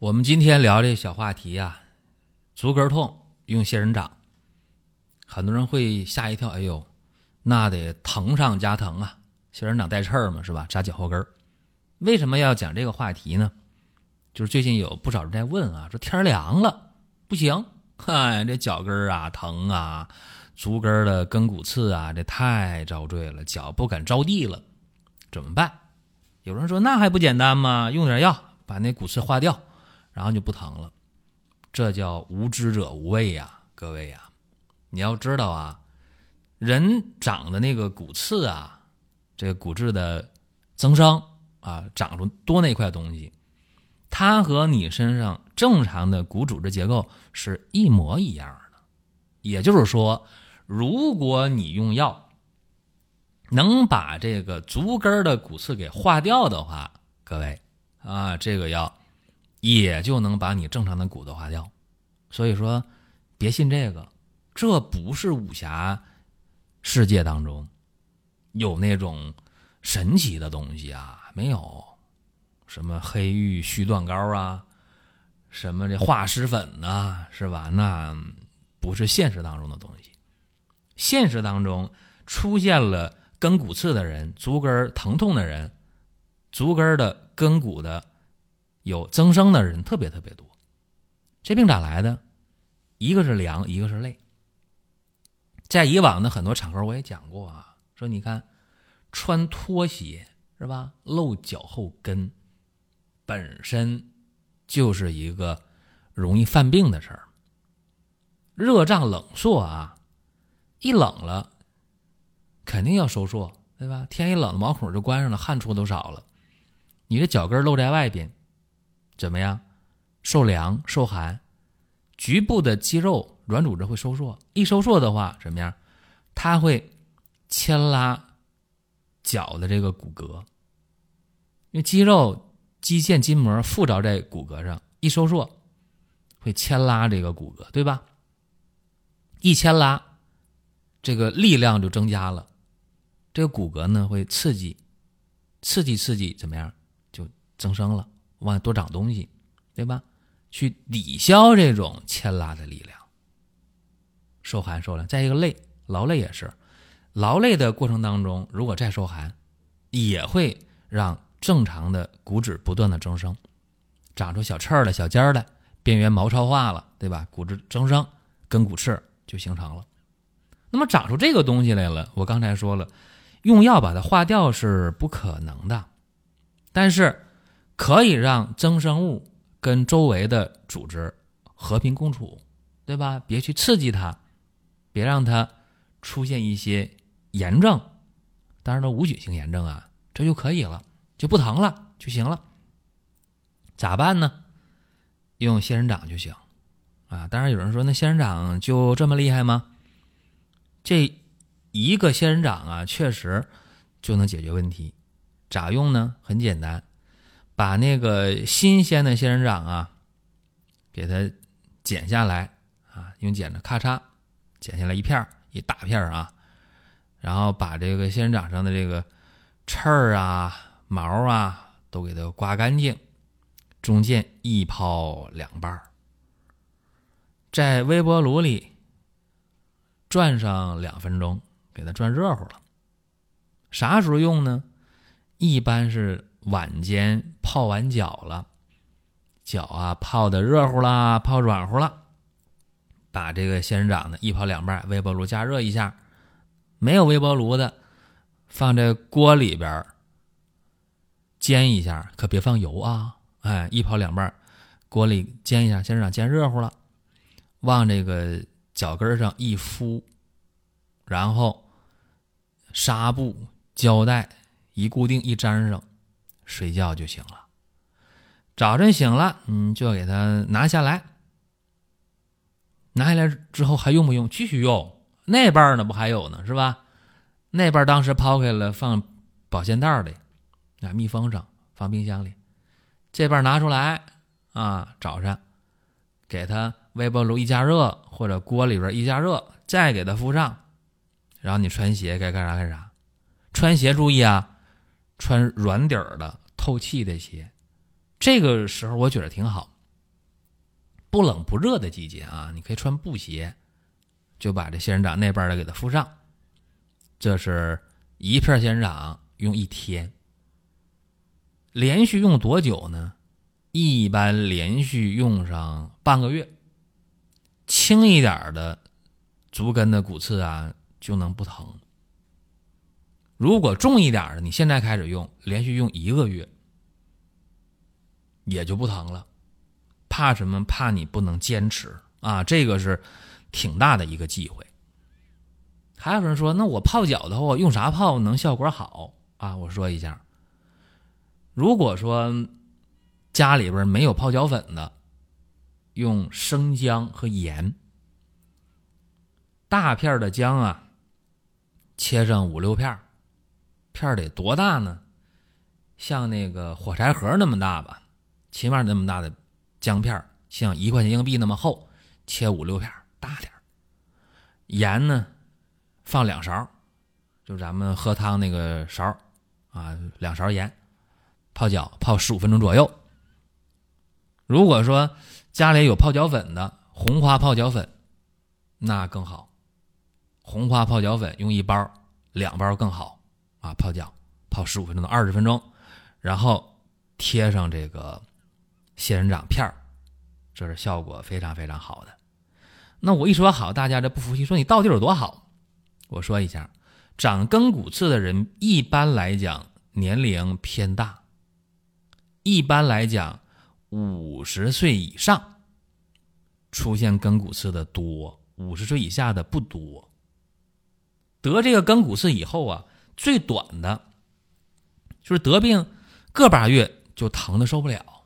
我们今天聊这小话题呀，足跟痛用仙人掌，很多人会吓一跳，哎呦，那得疼上加疼啊！仙人掌带刺儿嘛，是吧？扎脚后跟儿。为什么要讲这个话题呢？就是最近有不少人在问啊，说天凉了不行，嗨，这脚跟儿啊疼啊，足跟的跟骨刺啊，这太遭罪了，脚不敢着地了，怎么办？有人说那还不简单吗？用点药把那骨刺化掉。然后就不疼了，这叫无知者无畏呀，各位呀，你要知道啊，人长的那个骨刺啊，这个骨质的增生啊，长出多那块东西，它和你身上正常的骨组织结构是一模一样的。也就是说，如果你用药能把这个足跟的骨刺给化掉的话，各位啊，这个药。也就能把你正常的骨头化掉，所以说，别信这个，这不是武侠世界当中有那种神奇的东西啊，没有，什么黑玉虚断膏啊，什么这化石粉呐，是吧？那不是现实当中的东西。现实当中出现了跟骨刺的人，足跟疼痛的人，足跟的跟骨的。有增生的人特别特别多，这病咋来的？一个是凉，一个是累。在以往的很多场合我也讲过啊，说你看穿拖鞋是吧，露脚后跟，本身就是一个容易犯病的事儿。热胀冷缩啊，一冷了肯定要收缩，对吧？天一冷，毛孔就关上了，汗出都少了，你的脚跟露在外边。怎么样？受凉受寒，局部的肌肉软组织会收缩。一收缩的话，怎么样？它会牵拉脚的这个骨骼，因为肌肉、肌腱、筋膜附着在骨骼上，一收缩会牵拉这个骨骼，对吧？一牵拉，这个力量就增加了，这个骨骼呢会刺激，刺激刺激，怎么样？就增生了。往多长东西，对吧？去抵消这种牵拉的力量。受寒受凉，再一个累，劳累也是。劳累的过程当中，如果再受寒，也会让正常的骨质不断的增生，长出小刺儿了、小尖儿来，边缘毛糙化了，对吧？骨质增生，跟骨刺就形成了。那么长出这个东西来了，我刚才说了，用药把它化掉是不可能的，但是。可以让增生物跟周围的组织和平共处，对吧？别去刺激它，别让它出现一些炎症，当然了无菌性炎症啊，这就可以了，就不疼了就行了。咋办呢？用仙人掌就行啊。当然有人说，那仙人掌就这么厉害吗？这一个仙人掌啊，确实就能解决问题。咋用呢？很简单。把那个新鲜的仙人掌啊，给它剪下来啊，用剪子咔嚓剪下来一片一大片啊，然后把这个仙人掌上的这个刺儿啊、毛啊都给它刮干净，中间一泡两半在微波炉里转上两分钟，给它转热乎了。啥时候用呢？一般是。晚间泡完脚了，脚啊泡的热乎啦，泡软乎了，把这个仙人掌呢一泡两半，微波炉加热一下。没有微波炉的，放在锅里边煎一下，可别放油啊！哎，一泡两半，锅里煎一下，仙人掌煎热乎了，往这个脚跟上一敷，然后纱布、胶带一固定一粘上。睡觉就行了。早晨醒了，你就给它拿下来。拿下来之后还用不用？继续用。那半呢不还有呢，是吧？那半当时抛开了，放保鲜袋里，啊，密封上，放冰箱里。这半拿出来啊，早上给它微波炉一加热，或者锅里边一加热，再给它敷上。然后你穿鞋该干啥干啥。穿鞋注意啊，穿软底儿的、透气的鞋。这个时候我觉得挺好。不冷不热的季节啊，你可以穿布鞋，就把这仙人掌那边的给它敷上。这是一片仙人掌用一天，连续用多久呢？一般连续用上半个月，轻一点的足跟的骨刺啊就能不疼。如果重一点的，你现在开始用，连续用一个月，也就不疼了。怕什么？怕你不能坚持啊！这个是挺大的一个忌讳。还有人说，那我泡脚的话，用啥泡能效果好啊？我说一下，如果说家里边没有泡脚粉的，用生姜和盐，大片的姜啊，切上五六片片得多大呢？像那个火柴盒那么大吧，起码那么大的。姜片像一块钱硬币那么厚，切五六片大点盐呢，放两勺，就咱们喝汤那个勺啊，两勺盐，泡脚泡十五分钟左右。如果说家里有泡脚粉的，红花泡脚粉，那更好。红花泡脚粉用一包，两包更好啊。泡脚泡十五分钟到二十分钟，然后贴上这个。仙人掌片儿，这是效果非常非常好的。那我一说好，大家这不服气，说你到底有多好？我说一下，长根骨刺的人一般来讲年龄偏大，一般来讲五十岁以上出现根骨刺的多，五十岁以下的不多。得这个根骨刺以后啊，最短的，就是得病个把月就疼的受不了。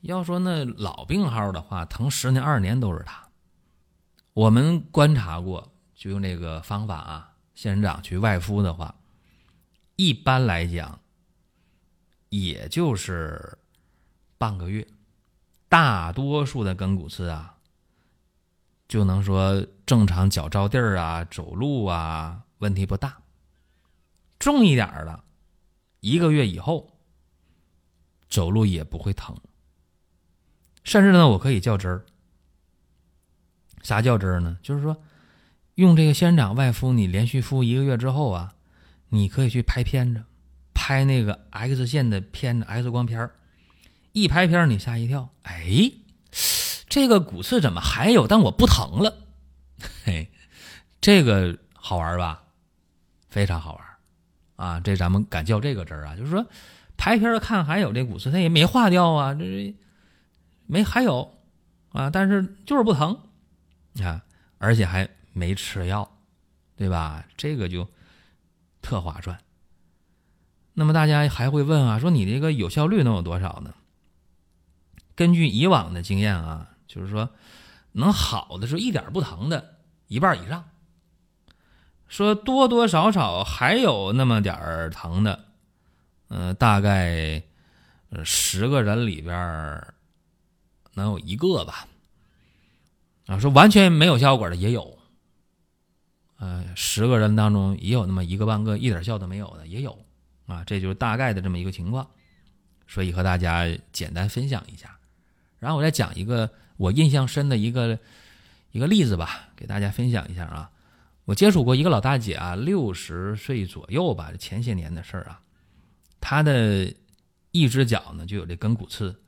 要说那老病号的话，疼十年二十年都是他。我们观察过，就用这个方法啊，仙人掌去外敷的话，一般来讲，也就是半个月。大多数的根骨刺啊，就能说正常脚着地儿啊，走路啊，问题不大。重一点的，一个月以后，走路也不会疼。甚至呢，我可以较真儿。啥较真儿呢？就是说，用这个仙人掌外敷，你连续敷一个月之后啊，你可以去拍片子，拍那个 X 线的片子，X 光片儿，一拍片儿你吓一跳，哎，这个骨刺怎么还有？但我不疼了，嘿，这个好玩吧？非常好玩啊！这咱们敢较这个真儿啊？就是说，拍片儿看还有这骨刺，它也没化掉啊，这。没还有，啊，但是就是不疼，啊，而且还没吃药，对吧？这个就特划算。那么大家还会问啊，说你这个有效率能有多少呢？根据以往的经验啊，就是说能好的是一点不疼的一半以上，说多多少少还有那么点儿疼的，嗯，大概十个人里边。能有一个吧，啊，说完全没有效果的也有，呃，十个人当中也有那么一个半个一点效都没有的也有，啊，这就是大概的这么一个情况，所以和大家简单分享一下，然后我再讲一个我印象深的一个一个例子吧，给大家分享一下啊，我接触过一个老大姐啊，六十岁左右吧，前些年的事儿啊，她的一只脚呢就有这根骨刺，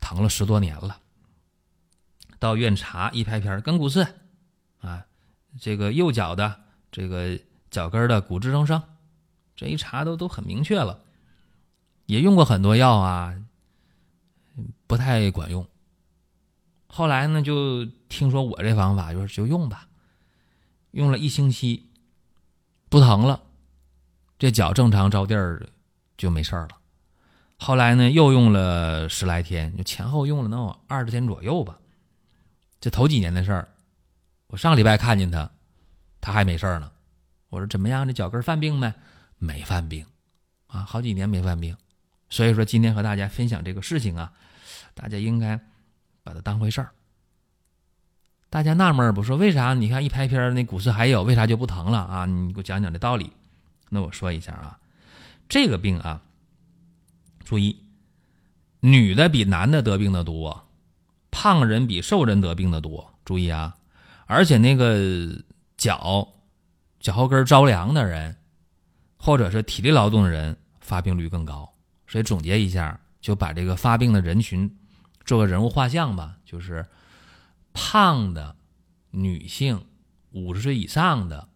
疼了十多年了。到院查一拍片根骨刺，啊，这个右脚的这个脚跟的骨质增生，这一查都都很明确了，也用过很多药啊，不太管用。后来呢，就听说我这方法，就是就用吧，用了一星期，不疼了，这脚正常着地儿就没事儿了。后来呢，又用了十来天，就前后用了能有二十天左右吧。这头几年的事儿，我上礼拜看见他，他还没事儿呢。我说怎么样？这脚跟犯病没？没犯病，啊，好几年没犯病。所以说今天和大家分享这个事情啊，大家应该把它当回事儿。大家纳闷不？说为啥？你看一拍片那骨刺还有，为啥就不疼了啊？你给我讲讲这道理。那我说一下啊，这个病啊。注意，女的比男的得病的多，胖人比瘦人得病的多。注意啊，而且那个脚脚后跟着凉的人，或者是体力劳动的人，发病率更高。所以总结一下，就把这个发病的人群做个人物画像吧，就是胖的女性，五十岁以上的，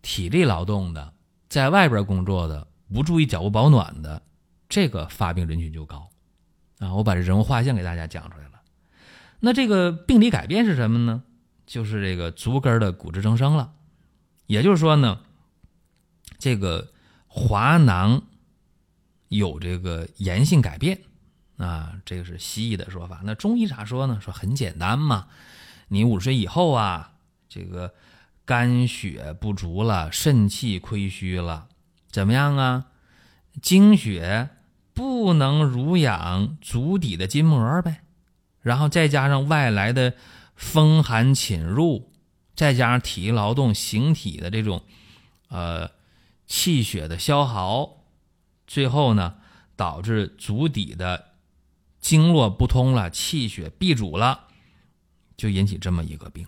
体力劳动的，在外边工作的，不注意脚部保暖的。这个发病人群就高，啊，我把这人物画像给大家讲出来了。那这个病理改变是什么呢？就是这个足跟的骨质增生了。也就是说呢，这个滑囊有这个炎性改变啊，这个是西医的说法。那中医咋说呢？说很简单嘛，你五十岁以后啊，这个肝血不足了，肾气亏虚了，怎么样啊？精血。不能濡养足底的筋膜呗，然后再加上外来的风寒侵入，再加上体力劳动、形体的这种呃气血的消耗，最后呢导致足底的经络不通了，气血闭阻了，就引起这么一个病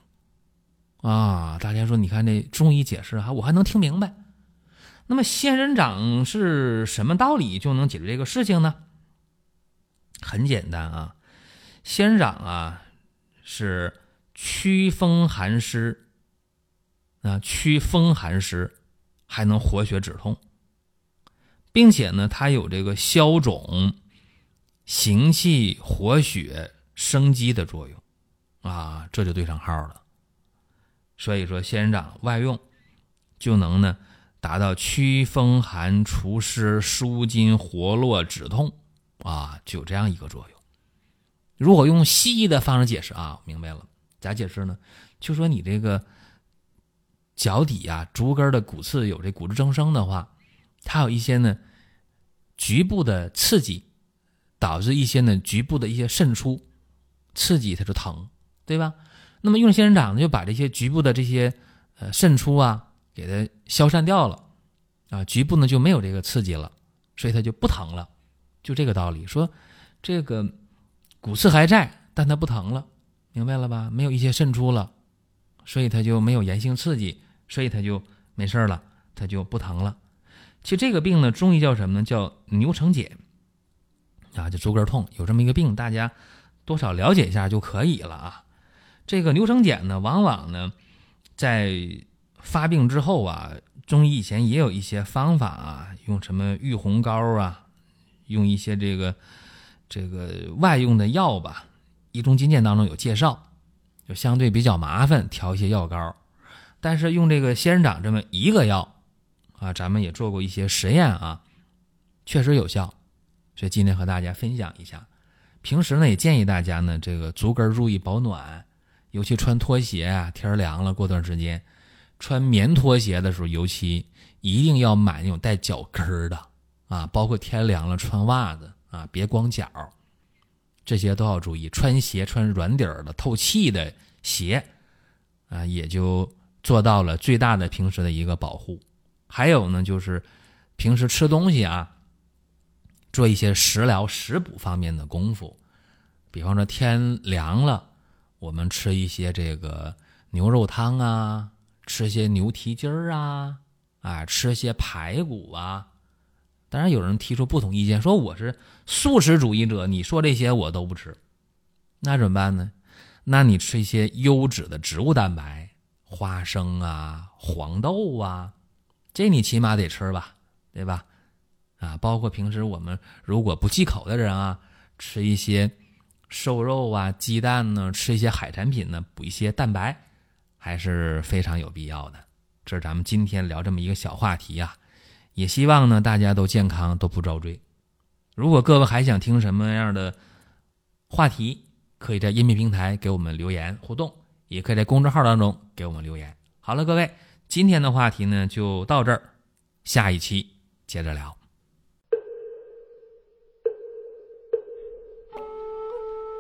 啊！大家说，你看这中医解释哈，我还能听明白。那么仙人掌是什么道理就能解决这个事情呢？很简单啊，仙人掌啊是驱风寒湿啊，驱风寒湿，还能活血止痛，并且呢，它有这个消肿、行气、活血、生肌的作用啊，这就对上号了。所以说，仙人掌外用就能呢。达到驱风寒、除湿、舒筋活络、止痛，啊，就这样一个作用。如果用西医的方式解释啊，明白了，咋解释呢？就说你这个脚底呀、足跟的骨刺有这骨质增生的话，它有一些呢局部的刺激，导致一些呢局部的一些渗出，刺激它就疼，对吧？那么用仙人掌呢，就把这些局部的这些呃渗出啊。给它消散掉了，啊，局部呢就没有这个刺激了，所以它就不疼了，就这个道理。说这个骨刺还在，但它不疼了，明白了吧？没有一些渗出了，所以它就没有炎性刺激，所以它就没事了，它就不疼了。其实这个病呢，中医叫什么呢？叫牛成茧，啊，就足跟痛，有这么一个病，大家多少了解一下就可以了啊。这个牛成碱呢，往往呢在发病之后啊，中医以前也有一些方法啊，用什么玉红膏啊，用一些这个这个外用的药吧，《医中金鉴》当中有介绍，就相对比较麻烦，调一些药膏。但是用这个仙人掌这么一个药啊，咱们也做过一些实验啊，确实有效。所以今天和大家分享一下。平时呢，也建议大家呢，这个足跟注意保暖，尤其穿拖鞋啊，天凉了，过段时间。穿棉拖鞋的时候，尤其一定要买那种带脚跟儿的啊，包括天凉了穿袜子啊，别光脚，这些都要注意。穿鞋穿软底儿的、透气的鞋啊，也就做到了最大的平时的一个保护。还有呢，就是平时吃东西啊，做一些食疗食补方面的功夫，比方说天凉了，我们吃一些这个牛肉汤啊。吃些牛蹄筋儿啊，啊，吃些排骨啊。当然，有人提出不同意见，说我是素食主义者，你说这些我都不吃，那怎么办呢？那你吃一些优质的植物蛋白，花生啊、黄豆啊，这你起码得吃吧，对吧？啊，包括平时我们如果不忌口的人啊，吃一些瘦肉啊、鸡蛋呢，吃一些海产品呢，补一些蛋白。还是非常有必要的。这是咱们今天聊这么一个小话题啊，也希望呢大家都健康，都不遭罪。如果各位还想听什么样的话题，可以在音频平台给我们留言互动，也可以在公众号当中给我们留言。好了，各位，今天的话题呢就到这儿，下一期接着聊。